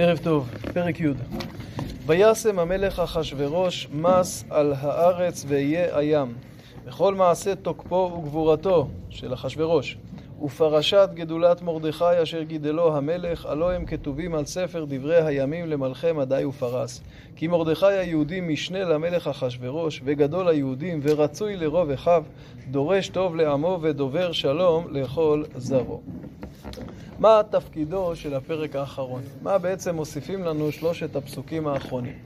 ערב טוב, פרק י' וישם המלך אחשורוש מס על הארץ ואיי הים וכל מעשה תוקפו וגבורתו של אחשורוש ופרשת גדולת מרדכי אשר גידלו המלך הלא הם כתובים על ספר דברי הימים למלכי מדי ופרס. כי מרדכי היהודי משנה למלך אחשורוש וגדול היהודים ורצוי לרוב אחיו דורש טוב לעמו ודובר שלום לכל זרעו מה תפקידו של הפרק האחרון? מה בעצם מוסיפים לנו שלושת הפסוקים האחרונים?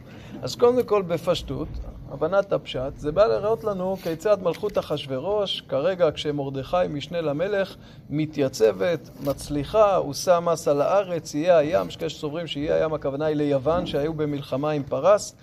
אז קודם כל בפשטות, הבנת הפשט, זה בא לראות לנו כיצד מלכות אחשורוש, כרגע כשמרדכי משנה למלך, מתייצבת, מצליחה, הוא שם מס על הארץ, יהיה הים, יש כאלה שסוברים שיהיה הים הכוונה היא ליוון, שהיו במלחמה עם פרס,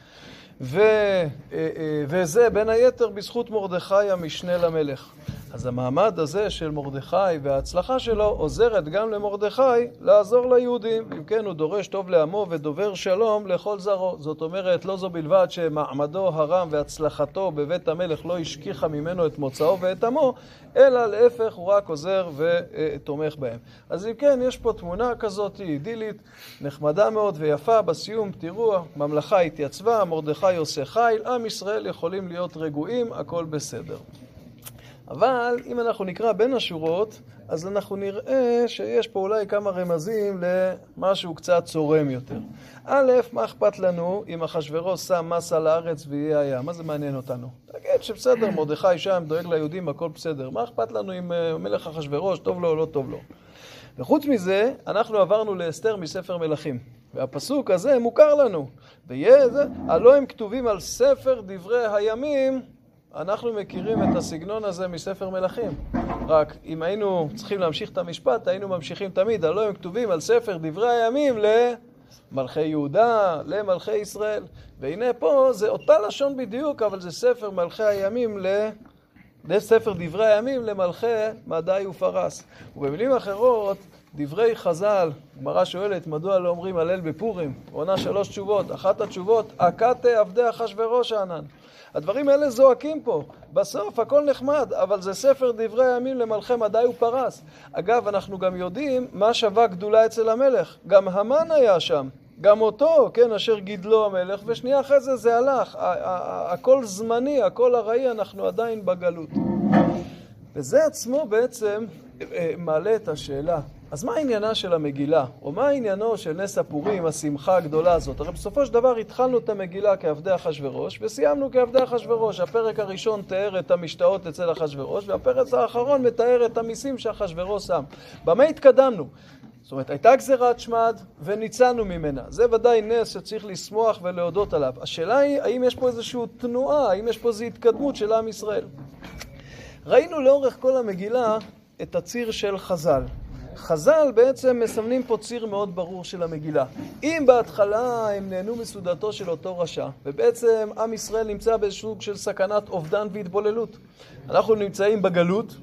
ו, אה, אה, וזה בין היתר בזכות מרדכי המשנה למלך. אז המעמד הזה של מרדכי וההצלחה שלו עוזרת גם למרדכי לעזור ליהודים. אם כן, הוא דורש טוב לעמו ודובר שלום לכל זרעו. זאת אומרת, לא זו בלבד שמעמדו הרם והצלחתו בבית המלך לא השכיחה ממנו את מוצאו ואת עמו, אלא להפך, הוא רק עוזר ותומך בהם. אז אם כן, יש פה תמונה כזאת אידילית, נחמדה מאוד ויפה. בסיום, תראו, הממלכה התייצבה, מרדכי עושה חיל, עם ישראל יכולים להיות רגועים, הכל בסדר. אבל אם אנחנו נקרא בין השורות, אז אנחנו נראה שיש פה אולי כמה רמזים למשהו קצת צורם יותר. א', מה אכפת לנו אם אחשוורוש שם מס על הארץ ויהיה הים? מה זה מעניין אותנו? תגיד שבסדר, מרדכי שם, דואג ליהודים, הכל בסדר. מה אכפת לנו אם אה, מלך אחשוורוש, טוב לו או לא טוב לו? וחוץ מזה, אנחנו עברנו לאסתר מספר מלכים. והפסוק הזה מוכר לנו. ויהיה זה, הלא הם כתובים על ספר דברי הימים אנחנו מכירים את הסגנון הזה מספר מלכים. רק אם היינו צריכים להמשיך את המשפט, היינו ממשיכים תמיד, הלא הם כתובים על ספר דברי הימים למלכי יהודה, למלכי ישראל. והנה פה זה אותה לשון בדיוק, אבל זה ספר מלכי הימים ל... זה ספר דברי הימים למלכי מדי ופרס. ובמילים אחרות, דברי חז"ל, גמרא שואלת, מדוע לא אומרים הלל בפורים? עונה שלוש תשובות. אחת התשובות, אכתי עבדי אחשורוש הענן. הדברים האלה זועקים פה. בסוף הכל נחמד, אבל זה ספר דברי הימים למלכי מדי ופרס. אגב, אנחנו גם יודעים מה שווה גדולה אצל המלך. גם המן היה שם. גם אותו, כן, אשר גידלו המלך, ושנייה אחרי זה זה הלך. הכל זמני, הכל ארעי, אנחנו עדיין בגלות. וזה עצמו בעצם אה, מעלה את השאלה, אז מה עניינה של המגילה? או מה עניינו של נס הפורים, השמחה הגדולה הזאת? הרי בסופו של דבר התחלנו את המגילה כעבדי אחשורוש, וסיימנו כעבדי אחשורוש. הפרק הראשון תיאר את המשתאות אצל אחשורוש, והפרק האחרון מתאר את המיסים שאחשורוש שם. במה התקדמנו? זאת אומרת, הייתה גזירת שמד וניצלנו ממנה. זה ודאי נס שצריך לשמוח ולהודות עליו. השאלה היא, האם יש פה איזושהי תנועה, האם יש פה איזו התקדמות של עם ישראל? ראינו לאורך כל המגילה את הציר של חז"ל. חז"ל בעצם מסמנים פה ציר מאוד ברור של המגילה. אם בהתחלה הם נהנו מסעודתו של אותו רשע, ובעצם עם ישראל נמצא באיזשהו של סכנת אובדן והתבוללות. אנחנו נמצאים בגלות,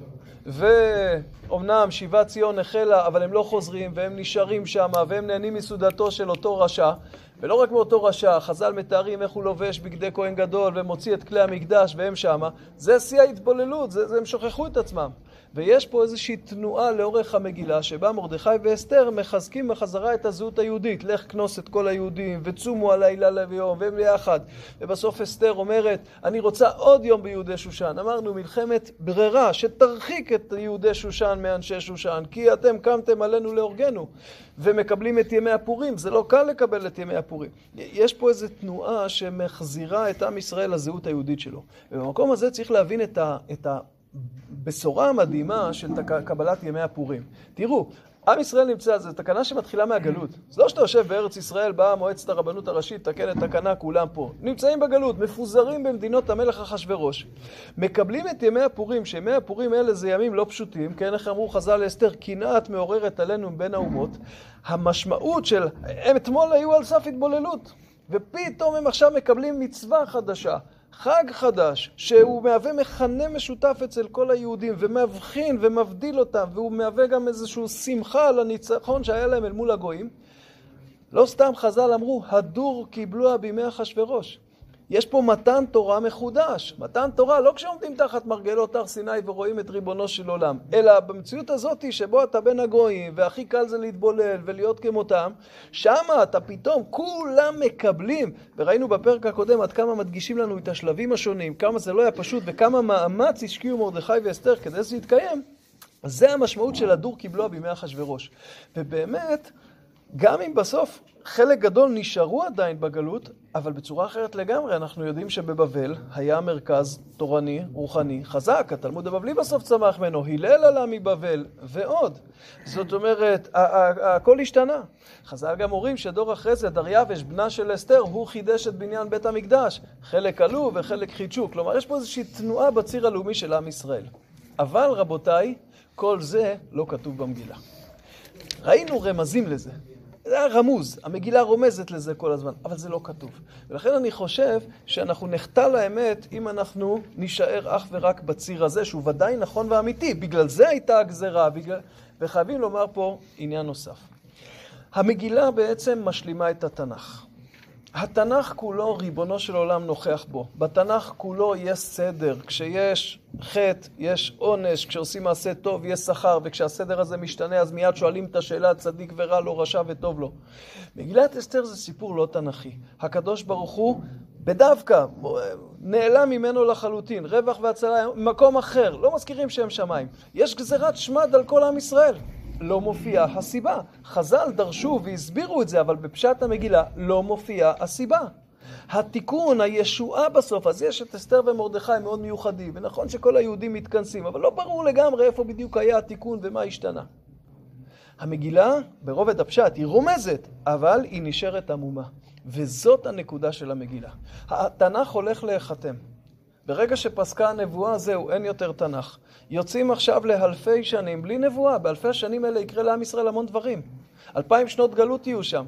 ואומנם שיבת ציון החלה, אבל הם לא חוזרים, והם נשארים שם, והם נהנים מסעודתו של אותו רשע. ולא רק מאותו רשע, חז"ל מתארים איך הוא לובש בגדי כהן גדול ומוציא את כלי המקדש והם שמה. זה שיא ההתבוללות, זה, זה, הם שכחו את עצמם. ויש פה איזושהי תנועה לאורך המגילה שבה מרדכי ואסתר מחזקים בחזרה את הזהות היהודית. לך כנוס את כל היהודים וצומו הלילה ויום והם ביחד. ובסוף אסתר אומרת, אני רוצה עוד יום ביהודי שושן. אמרנו מלחמת ברירה שתרחיק את יהודי שושן מאנשי שושן כי אתם קמתם עלינו להורגנו ומקבלים את ימי הפורים. זה לא קל לקבל את ימי הפורים. יש פה איזו תנועה שמחזירה את עם ישראל לזהות היהודית שלו. ובמקום הזה צריך להבין את ה... את ה הבשורה המדהימה של קבלת ימי הפורים. תראו, עם ישראל נמצא, זו תקנה שמתחילה מהגלות. זה לא שאתה יושב בארץ ישראל, באה מועצת הרבנות הראשית, תקן את תקנה, כולם פה. נמצאים בגלות, מפוזרים במדינות המלך אחשורוש. מקבלים את ימי הפורים, שימי הפורים האלה זה ימים לא פשוטים, כן, איך אמרו חז"ל לאסתר, קנאת מעוררת עלינו בין האומות. המשמעות של, הם אתמול היו על סף התבוללות, ופתאום הם עכשיו מקבלים מצווה חדשה. חג חדש, שהוא מהווה מכנה משותף אצל כל היהודים, ומבחין ומבדיל אותם, והוא מהווה גם איזושהי שמחה על הניצחון שהיה להם אל מול הגויים. לא סתם חז"ל אמרו, הדור קיבלוה בימי אחשורוש. יש פה מתן תורה מחודש. מתן תורה לא כשעומדים תחת מרגלות הר סיני ורואים את ריבונו של עולם, אלא במציאות הזאת שבו אתה בין הגויים, והכי קל זה להתבולל ולהיות כמותם, שמה אתה פתאום, כולם מקבלים. וראינו בפרק הקודם עד כמה מדגישים לנו את השלבים השונים, כמה זה לא היה פשוט וכמה מאמץ השקיעו מרדכי ואסתר כדי שזה יתקיים. זה המשמעות של הדור קיבלוה בימי אחשורוש. ובאמת, גם אם בסוף חלק גדול נשארו עדיין בגלות, אבל בצורה אחרת לגמרי, אנחנו יודעים שבבבל היה מרכז תורני, רוחני, חזק. התלמוד הבבלי בסוף צמח ממנו, הלל עלה מבבל, ועוד. זאת אומרת, הכל השתנה. חז"ל גם אומרים שדור אחרי זה, דריווש, בנה של אסתר, הוא חידש את בניין בית המקדש. חלק עלו וחלק חידשו. כלומר, יש פה איזושהי תנועה בציר הלאומי של עם ישראל. אבל, רבותיי, כל זה לא כתוב במגילה. ראינו רמזים לזה. זה היה רמוז, המגילה רומזת לזה כל הזמן, אבל זה לא כתוב. ולכן אני חושב שאנחנו נחטא לאמת אם אנחנו נישאר אך ורק בציר הזה, שהוא ודאי נכון ואמיתי. בגלל זה הייתה הגזרה, בגלל... וחייבים לומר פה עניין נוסף. המגילה בעצם משלימה את התנ"ך. התנ"ך כולו, ריבונו של עולם נוכח בו. בתנ"ך כולו יש סדר. כשיש חטא, יש עונש, כשעושים מעשה טוב, יש שכר, וכשהסדר הזה משתנה, אז מיד שואלים את השאלה, צדיק ורע לו, רשע וטוב לו. מגילת אסתר זה סיפור לא תנ"כי. הקדוש ברוך הוא, בדווקא, נעלם ממנו לחלוטין. רווח והצלה, מקום אחר, לא מזכירים שם שמיים. יש גזירת שמד על כל עם ישראל. לא מופיעה הסיבה. חז"ל דרשו והסבירו את זה, אבל בפשט המגילה לא מופיעה הסיבה. התיקון, הישועה בסוף, אז יש את אסתר ומרדכי מאוד מיוחדים, ונכון שכל היהודים מתכנסים, אבל לא ברור לגמרי איפה בדיוק היה התיקון ומה השתנה. המגילה, ברובד הפשט, היא רומזת, אבל היא נשארת עמומה. וזאת הנקודה של המגילה. התנ"ך הולך להיחתם. ברגע שפסקה הנבואה, זהו, אין יותר תנ"ך. יוצאים עכשיו לאלפי שנים בלי נבואה. באלפי השנים האלה יקרה לעם ישראל המון דברים. אלפיים שנות גלות יהיו שם.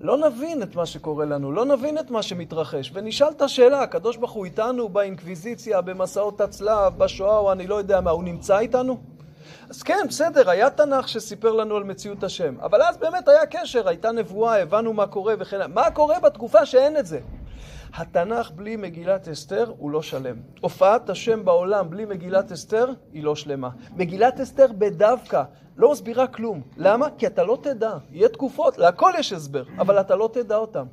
לא נבין את מה שקורה לנו, לא נבין את מה שמתרחש. ונשאל את השאלה, הקדוש ברוך הוא איתנו באינקוויזיציה, במסעות הצלב, בשואה, או אני לא יודע מה, הוא נמצא איתנו? אז כן, בסדר, היה תנ"ך שסיפר לנו על מציאות השם. אבל אז באמת היה קשר, הייתה נבואה, הבנו מה קורה וכן הלאה. מה קורה בתקופה שאין את זה? התנ"ך בלי מגילת אסתר הוא לא שלם. הופעת השם בעולם בלי מגילת אסתר היא לא שלמה. מגילת אסתר בדווקא לא מסבירה כלום. למה? כי אתה לא תדע. יהיה תקופות, להכל יש הסבר, אבל אתה לא תדע אותם.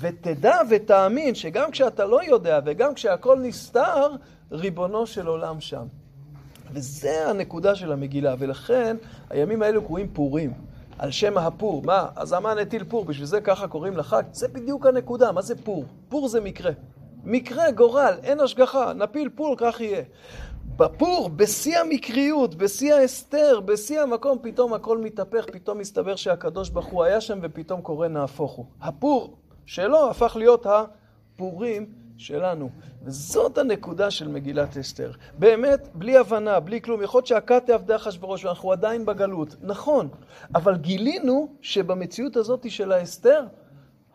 ותדע ותאמין שגם כשאתה לא יודע וגם כשהכל נסתר, ריבונו של עולם שם. וזה הנקודה של המגילה, ולכן הימים האלו קרויים פורים. על שם הפור. מה, אז המן הטיל פור, בשביל זה ככה קוראים לחג? זה בדיוק הנקודה, מה זה פור? פור זה מקרה. מקרה, גורל, אין השגחה, נפיל פור, כך יהיה. בפור, בשיא המקריות, בשיא ההסתר, בשיא המקום, פתאום הכל מתהפך, פתאום מסתבר שהקדוש ברוך הוא היה שם ופתאום קורה נהפוך הוא. הפור שלו הפך להיות הפורים שלנו. וזאת הנקודה של מגילת אסתר. באמת, בלי הבנה, בלי כלום. יכול להיות שהכת עבדי אחשוורוש ואנחנו עדיין בגלות. נכון, אבל גילינו שבמציאות הזאת של האסתר,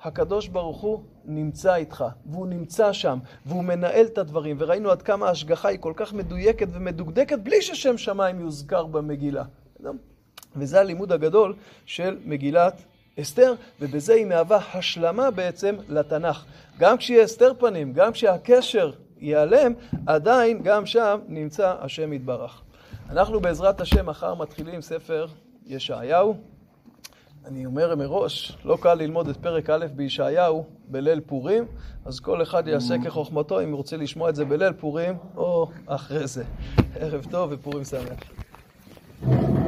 הקדוש ברוך הוא נמצא איתך, והוא נמצא שם, והוא מנהל את הדברים, וראינו עד כמה ההשגחה היא כל כך מדויקת ומדוקדקת, בלי ששם שמיים יוזכר במגילה. וזה הלימוד הגדול של מגילת אסתר, ובזה היא מהווה השלמה בעצם לתנ"ך. גם כשיהיה אסתר פנים, גם כשהקשר ייעלם, עדיין גם שם נמצא השם יתברך. אנחנו בעזרת השם מחר מתחילים ספר ישעיהו. אני אומר מראש, לא קל ללמוד את פרק א' בישעיהו בליל פורים, אז כל אחד יעשה כחוכמתו אם הוא רוצה לשמוע את זה בליל פורים או אחרי זה. ערב טוב ופורים שמח.